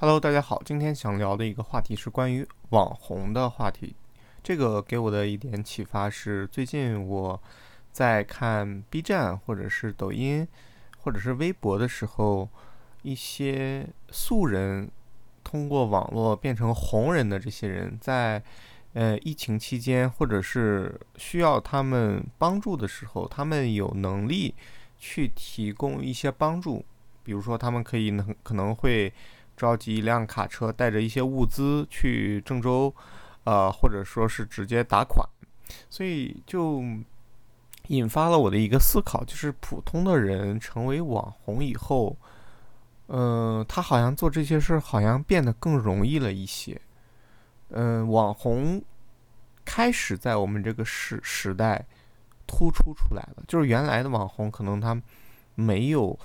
Hello，大家好，今天想聊的一个话题是关于网红的话题。这个给我的一点启发是，最近我在看 B 站或者是抖音或者是微博的时候，一些素人通过网络变成红人的这些人，在呃疫情期间或者是需要他们帮助的时候，他们有能力去提供一些帮助，比如说他们可以能可能会。召集一辆卡车，带着一些物资去郑州，呃，或者说是直接打款，所以就引发了我的一个思考，就是普通的人成为网红以后，嗯，他好像做这些事儿好像变得更容易了一些。嗯，网红开始在我们这个时时代突出出来了，就是原来的网红可能他没有。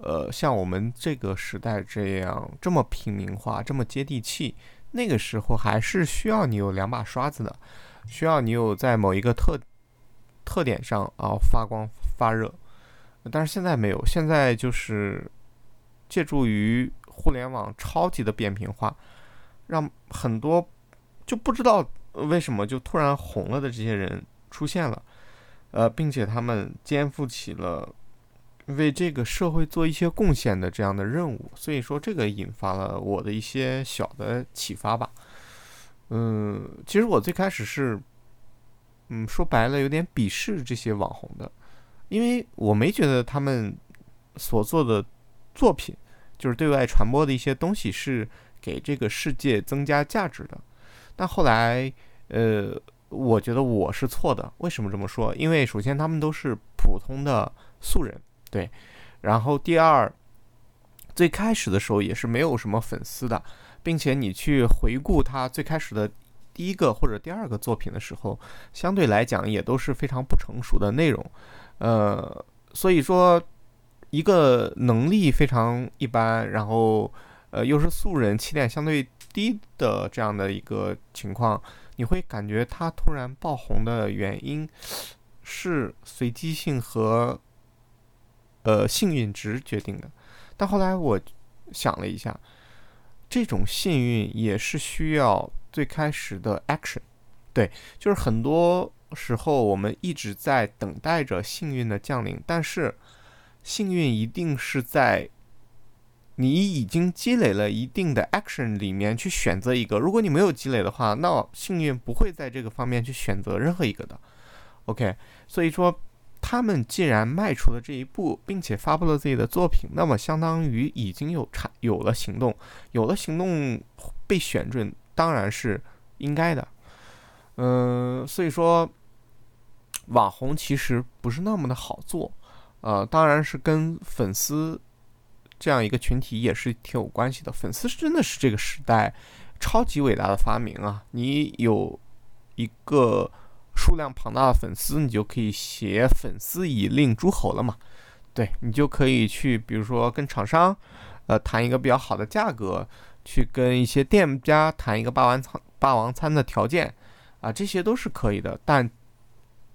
呃，像我们这个时代这样这么平民化、这么接地气，那个时候还是需要你有两把刷子的，需要你有在某一个特特点上啊发光发热。但是现在没有，现在就是借助于互联网超级的扁平化，让很多就不知道为什么就突然红了的这些人出现了，呃，并且他们肩负起了。为这个社会做一些贡献的这样的任务，所以说这个引发了我的一些小的启发吧。嗯，其实我最开始是，嗯，说白了有点鄙视这些网红的，因为我没觉得他们所做的作品，就是对外传播的一些东西是给这个世界增加价值的。但后来，呃，我觉得我是错的。为什么这么说？因为首先他们都是普通的素人。对，然后第二，最开始的时候也是没有什么粉丝的，并且你去回顾他最开始的第一个或者第二个作品的时候，相对来讲也都是非常不成熟的内容，呃，所以说一个能力非常一般，然后呃又是素人，起点相对低的这样的一个情况，你会感觉他突然爆红的原因是随机性和。呃，幸运值决定的，但后来我想了一下，这种幸运也是需要最开始的 action，对，就是很多时候我们一直在等待着幸运的降临，但是幸运一定是在你已经积累了一定的 action 里面去选择一个，如果你没有积累的话，那幸运不会在这个方面去选择任何一个的，OK，所以说。他们既然迈出了这一步，并且发布了自己的作品，那么相当于已经有产有了行动，有了行动被选准，当然是应该的。嗯，所以说网红其实不是那么的好做，呃，当然是跟粉丝这样一个群体也是挺有关系的。粉丝真的是这个时代超级伟大的发明啊！你有一个。数量庞大的粉丝，你就可以写“粉丝以令诸侯”了嘛？对你就可以去，比如说跟厂商，呃，谈一个比较好的价格，去跟一些店家谈一个霸王餐霸王餐的条件，啊，这些都是可以的。但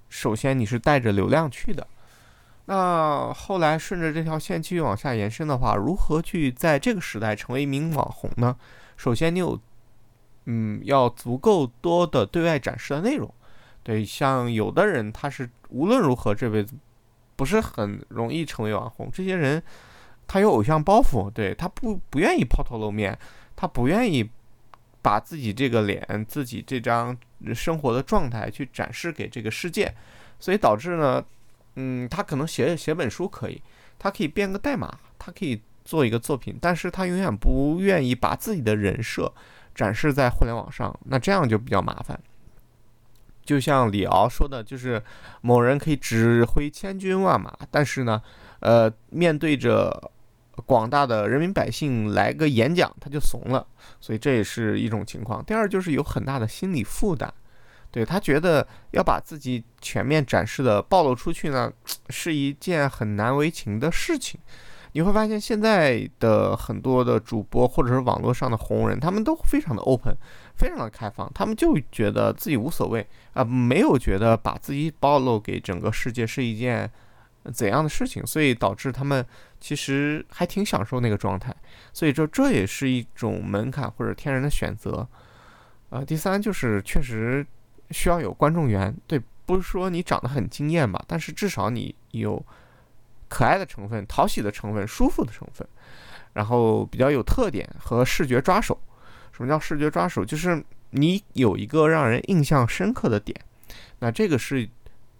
首先你是带着流量去的，那后来顺着这条线继续往下延伸的话，如何去在这个时代成为一名网红呢？首先你有，嗯，要足够多的对外展示的内容。对，像有的人他是无论如何这辈子不是很容易成为网红。这些人他有偶像包袱，对他不不愿意抛头露面，他不愿意把自己这个脸、自己这张生活的状态去展示给这个世界，所以导致呢，嗯，他可能写写本书可以，他可以编个代码，他可以做一个作品，但是他永远不愿意把自己的人设展示在互联网上，那这样就比较麻烦。就像李敖说的，就是某人可以指挥千军万马，但是呢，呃，面对着广大的人民百姓来个演讲，他就怂了，所以这也是一种情况。第二就是有很大的心理负担，对他觉得要把自己全面展示的暴露出去呢，是一件很难为情的事情。你会发现现在的很多的主播或者是网络上的红人，他们都非常的 open，非常的开放，他们就觉得自己无所谓啊，没有觉得把自己暴露给整个世界是一件怎样的事情，所以导致他们其实还挺享受那个状态。所以这这也是一种门槛或者天然的选择。呃，第三就是确实需要有观众缘，对，不是说你长得很惊艳吧，但是至少你有可爱的成分、讨喜的成分、舒服的成分，然后比较有特点和视觉抓手。什么叫视觉抓手？就是你有一个让人印象深刻的点，那这个是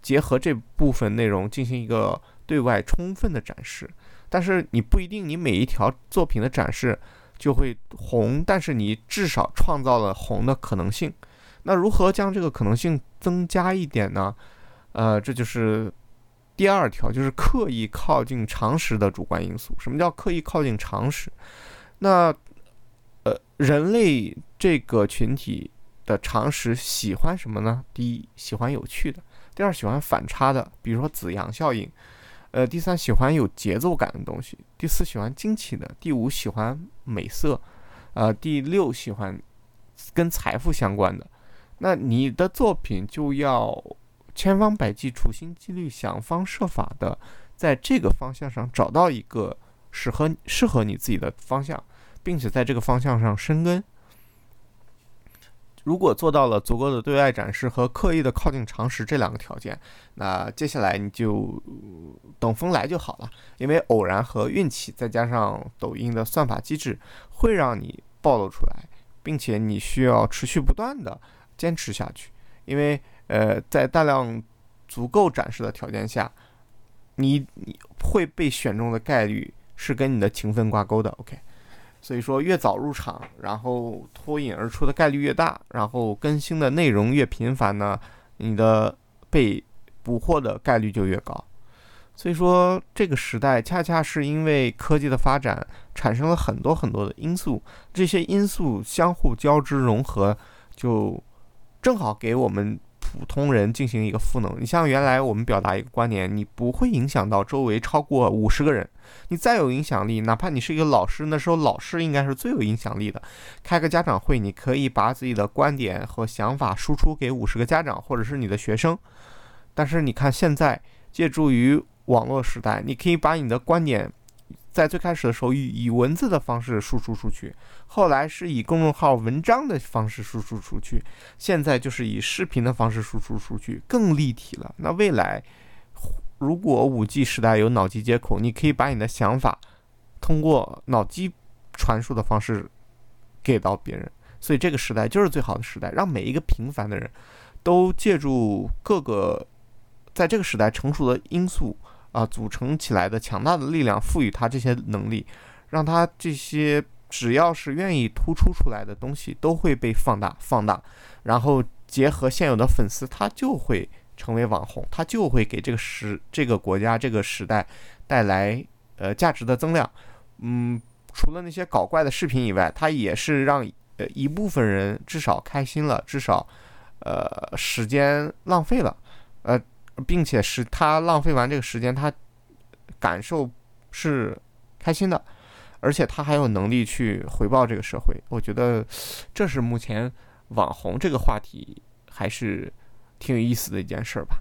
结合这部分内容进行一个对外充分的展示。但是你不一定你每一条作品的展示。就会红，但是你至少创造了红的可能性。那如何将这个可能性增加一点呢？呃，这就是第二条，就是刻意靠近常识的主观因素。什么叫刻意靠近常识？那，人类这个群体的常识喜欢什么呢？第一，喜欢有趣的；第二，喜欢反差的，比如说子阳效应。呃，第三喜欢有节奏感的东西，第四喜欢惊奇的，第五喜欢美色，呃，第六喜欢跟财富相关的。那你的作品就要千方百计、处心积虑、想方设法的在这个方向上找到一个适合适合你自己的方向，并且在这个方向上生根。如果做到了足够的对外展示和刻意的靠近常识这两个条件，那接下来你就等风来就好了。因为偶然和运气，再加上抖音的算法机制，会让你暴露出来，并且你需要持续不断的坚持下去。因为呃，在大量足够展示的条件下，你你会被选中的概率是跟你的勤奋挂钩的。OK。所以说，越早入场，然后脱颖而出的概率越大，然后更新的内容越频繁呢，你的被捕获的概率就越高。所以说，这个时代恰恰是因为科技的发展产生了很多很多的因素，这些因素相互交织融合，就正好给我们。普通人进行一个赋能，你像原来我们表达一个观点，你不会影响到周围超过五十个人，你再有影响力，哪怕你是一个老师，那时候老师应该是最有影响力的。开个家长会，你可以把自己的观点和想法输出给五十个家长或者是你的学生。但是你看现在，借助于网络时代，你可以把你的观点。在最开始的时候，以以文字的方式输出出去，后来是以公众号文章的方式输出出去，现在就是以视频的方式输出出去，更立体了。那未来，如果五 G 时代有脑机接口，你可以把你的想法通过脑机传输的方式给到别人，所以这个时代就是最好的时代，让每一个平凡的人都借助各个在这个时代成熟的因素。啊，组成起来的强大的力量，赋予他这些能力，让他这些只要是愿意突出出来的东西，都会被放大、放大，然后结合现有的粉丝，他就会成为网红，他就会给这个时、这个国家、这个时代带来呃价值的增量。嗯，除了那些搞怪的视频以外，他也是让呃一部分人至少开心了，至少呃时间浪费了，呃。并且是他浪费完这个时间，他感受是开心的，而且他还有能力去回报这个社会。我觉得这是目前网红这个话题还是挺有意思的一件事儿吧。